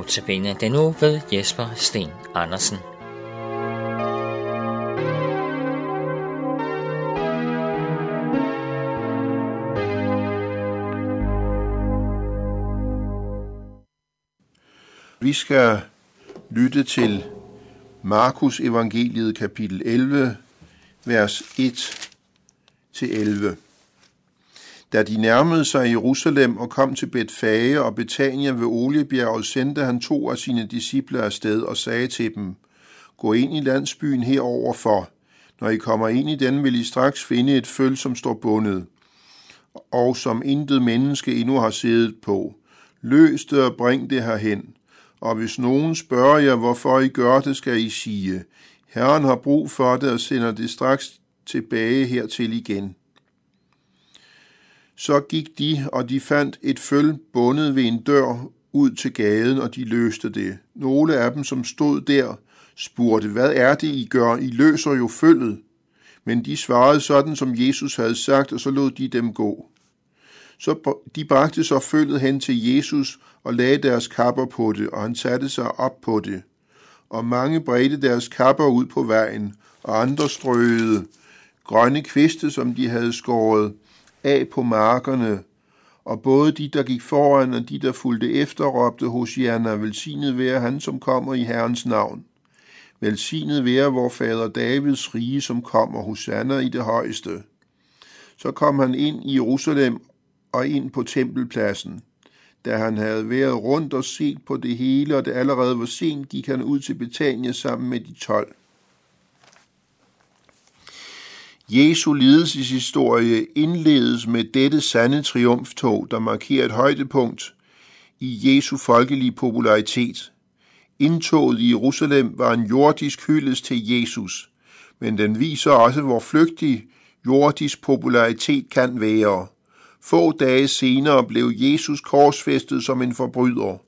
Notabene den nu ved Jesper Sten Andersen. Vi skal lytte til Markus evangeliet kapitel 11, vers 1 til 11. Da de nærmede sig Jerusalem og kom til Betfage og Betania ved Oliebjerget, sendte han to af sine disciple afsted og sagde til dem, Gå ind i landsbyen herover for. Når I kommer ind i den, vil I straks finde et føl, som står bundet, og som intet menneske endnu har siddet på. Løs det og bring det herhen. Og hvis nogen spørger jer, hvorfor I gør det, skal I sige, Herren har brug for det og sender det straks tilbage hertil igen. Så gik de, og de fandt et føl bundet ved en dør ud til gaden, og de løste det. Nogle af dem, som stod der, spurgte, hvad er det, I gør? I løser jo følget. Men de svarede sådan, som Jesus havde sagt, og så lod de dem gå. Så de bragte så følget hen til Jesus og lagde deres kapper på det, og han satte sig op på det. Og mange bredte deres kapper ud på vejen, og andre strøede grønne kviste, som de havde skåret af på markerne, og både de, der gik foran, og de, der fulgte efter, råbte hos Hosianna, velsignet være han, som kommer i Herrens navn. Velsignet være vor fader Davids rige, som kommer hos Anna i det højeste. Så kom han ind i Jerusalem og ind på tempelpladsen. Da han havde været rundt og set på det hele, og det allerede var sent, gik han ud til Betania sammen med de tolv. Jesu lidelseshistorie indledes med dette sande triumftog, der markerer et højdepunkt i Jesu folkelige popularitet. Indtoget i Jerusalem var en jordisk hyldest til Jesus, men den viser også, hvor flygtig jordisk popularitet kan være. Få dage senere blev Jesus korsfæstet som en forbryder.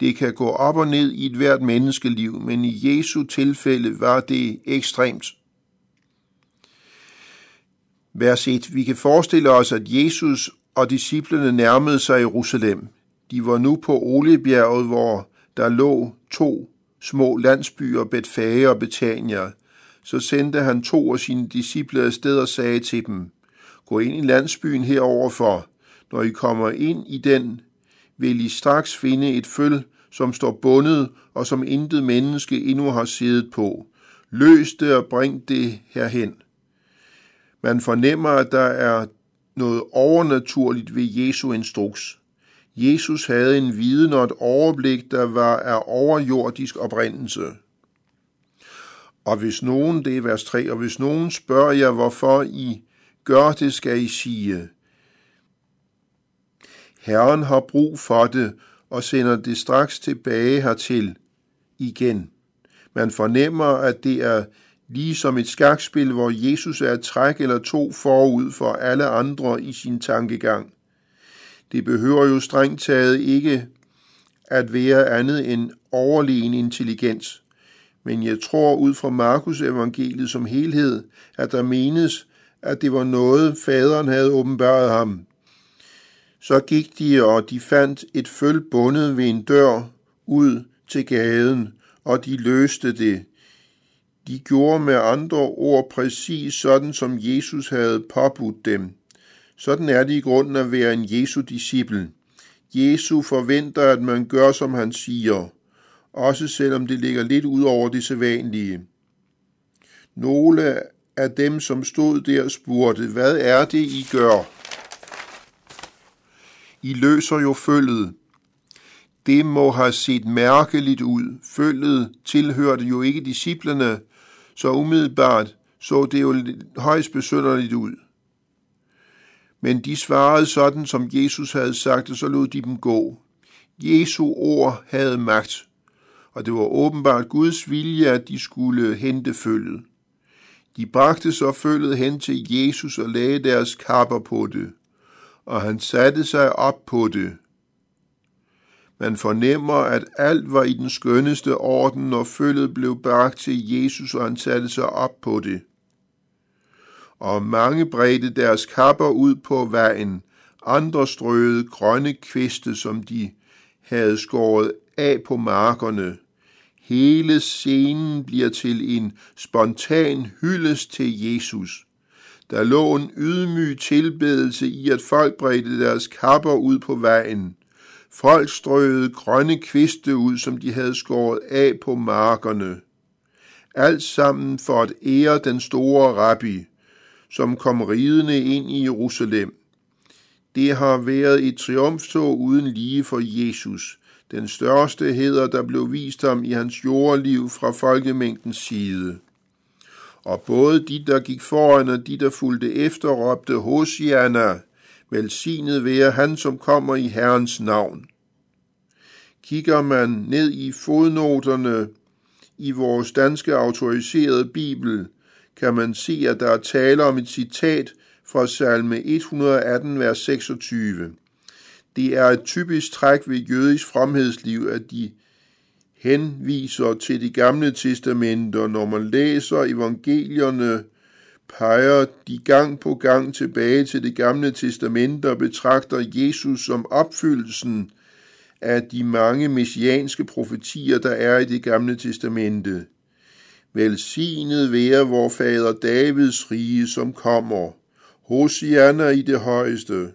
Det kan gå op og ned i et hvert menneskeliv, men i Jesu tilfælde var det ekstremt. Vers 1. Vi kan forestille os, at Jesus og disciplene nærmede sig Jerusalem. De var nu på Oliebjerget, hvor der lå to små landsbyer, Betfage og Betania. Så sendte han to af sine disciple afsted og sagde til dem, Gå ind i landsbyen heroverfor. Når I kommer ind i den, vil I straks finde et føl, som står bundet og som intet menneske endnu har siddet på. Løs det og bring det herhen. Man fornemmer, at der er noget overnaturligt ved Jesu instruks. Jesus havde en viden og et overblik, der var af overjordisk oprindelse. Og hvis nogen, det er vers 3, og hvis nogen spørger jer, hvorfor I gør det, skal I sige. Herren har brug for det og sender det straks tilbage hertil igen. Man fornemmer, at det er ligesom et skakspil, hvor Jesus er et træk eller to forud for alle andre i sin tankegang. Det behøver jo strengt taget ikke at være andet end overlegen intelligens. Men jeg tror ud fra Markus evangeliet som helhed, at der menes, at det var noget, faderen havde åbenbaret ham. Så gik de, og de fandt et føl bundet ved en dør ud til gaden, og de løste det. De gjorde med andre ord præcis sådan, som Jesus havde påbudt dem. Sådan er det i grunden at være en Jesu disciple. Jesu forventer, at man gør, som han siger, også selvom det ligger lidt ud over det sædvanlige. Nogle af dem, som stod der, spurgte, hvad er det, I gør? I løser jo følget. Det må have set mærkeligt ud. Følget tilhørte jo ikke disciplene, så umiddelbart så det jo højst besynderligt ud. Men de svarede sådan, som Jesus havde sagt, og så lod de dem gå. Jesu ord havde magt, og det var åbenbart Guds vilje, at de skulle hente følget. De bragte så følget hen til Jesus og lagde deres kapper på det, og han satte sig op på det. Man fornemmer, at alt var i den skønneste orden, når følget blev bragt til Jesus, og han satte sig op på det. Og mange bredte deres kapper ud på vejen, andre strøede grønne kviste, som de havde skåret af på markerne. Hele scenen bliver til en spontan hyldest til Jesus. Der lå en ydmyg tilbedelse i, at folk bredte deres kapper ud på vejen. Folk strøede grønne kviste ud, som de havde skåret af på markerne. Alt sammen for at ære den store rabbi, som kom ridende ind i Jerusalem. Det har været et triumftog uden lige for Jesus, den største heder, der blev vist ham i hans jordliv fra folkemængdens side. Og både de, der gik foran, og de, der fulgte efter, råbte Hosianna, velsignet være han, som kommer i Herrens navn. Kigger man ned i fodnoterne i vores danske autoriserede bibel, kan man se, at der er tale om et citat fra salme 118, vers 26. Det er et typisk træk ved jødisk fromhedsliv, at de henviser til de gamle testamenter. Når man læser evangelierne, peger de gang på gang tilbage til det gamle testamente og betragter Jesus som opfyldelsen af de mange messianske profetier, der er i det gamle testamente. Velsignet være vor fader Davids rige, som kommer. Hosianna i det højeste.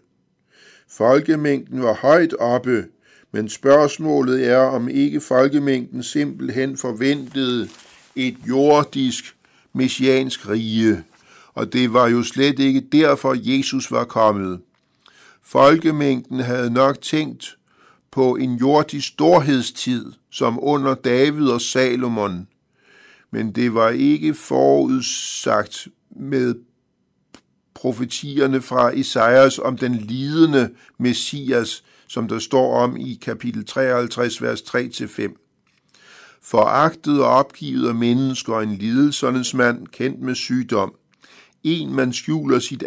Folkemængden var højt oppe, men spørgsmålet er, om ikke folkemængden simpelthen forventede et jordisk messiansk rige, og det var jo slet ikke derfor, Jesus var kommet. Folkemængden havde nok tænkt på en jordisk storhedstid, som under David og Salomon, men det var ikke forudsagt med profetierne fra Isaias om den lidende Messias, som der står om i kapitel 53, vers 3-5. Foragtet og opgivet af mennesker, en lidelsernes mand, kendt med sygdom. En man skjuler sit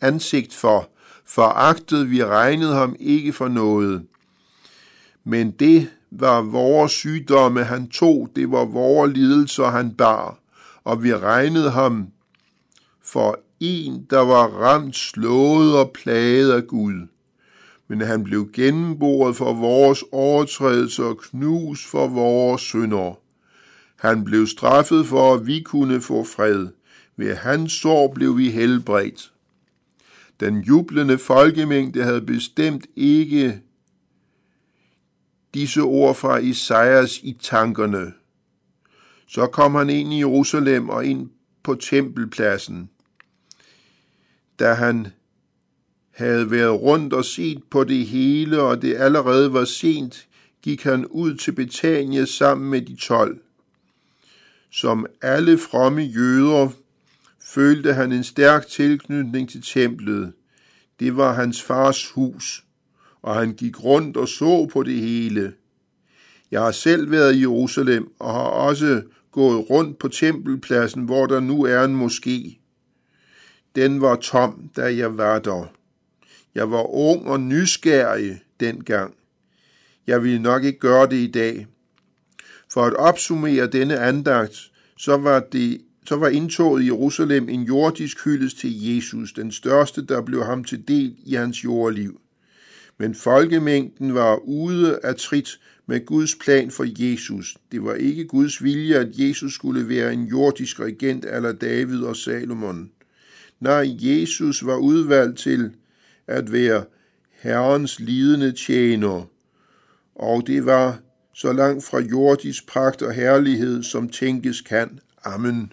ansigt for, foragtet vi regnede ham ikke for noget. Men det var vores sygdomme, han tog, det var vores lidelser, han bar, og vi regnede ham for en, der var ramt, slået og plaget af Gud. Men han blev gennemboret for vores overtrædelser og knus for vores synder. Han blev straffet for, at vi kunne få fred. Ved hans sår blev vi helbredt. Den jublende folkemængde havde bestemt ikke disse ord fra Isaias i tankerne. Så kom han ind i Jerusalem og ind på tempelpladsen da han havde været rundt og set på det hele, og det allerede var sent, gik han ud til Betania sammen med de tolv. Som alle fromme jøder følte han en stærk tilknytning til templet. Det var hans fars hus, og han gik rundt og så på det hele. Jeg har selv været i Jerusalem og har også gået rundt på tempelpladsen, hvor der nu er en moské. Den var tom, da jeg var der. Jeg var ung og nysgerrig dengang. Jeg ville nok ikke gøre det i dag. For at opsummere denne andagt, så var, det, så var indtoget i Jerusalem en jordisk hyldest til Jesus, den største, der blev ham til del i hans jordliv. Men folkemængden var ude af trit med Guds plan for Jesus. Det var ikke Guds vilje, at Jesus skulle være en jordisk regent eller David og Salomon. Nej, Jesus var udvalgt til at være Herrens lidende tjener, og det var så langt fra jordisk pragt og herlighed, som tænkes kan. Amen.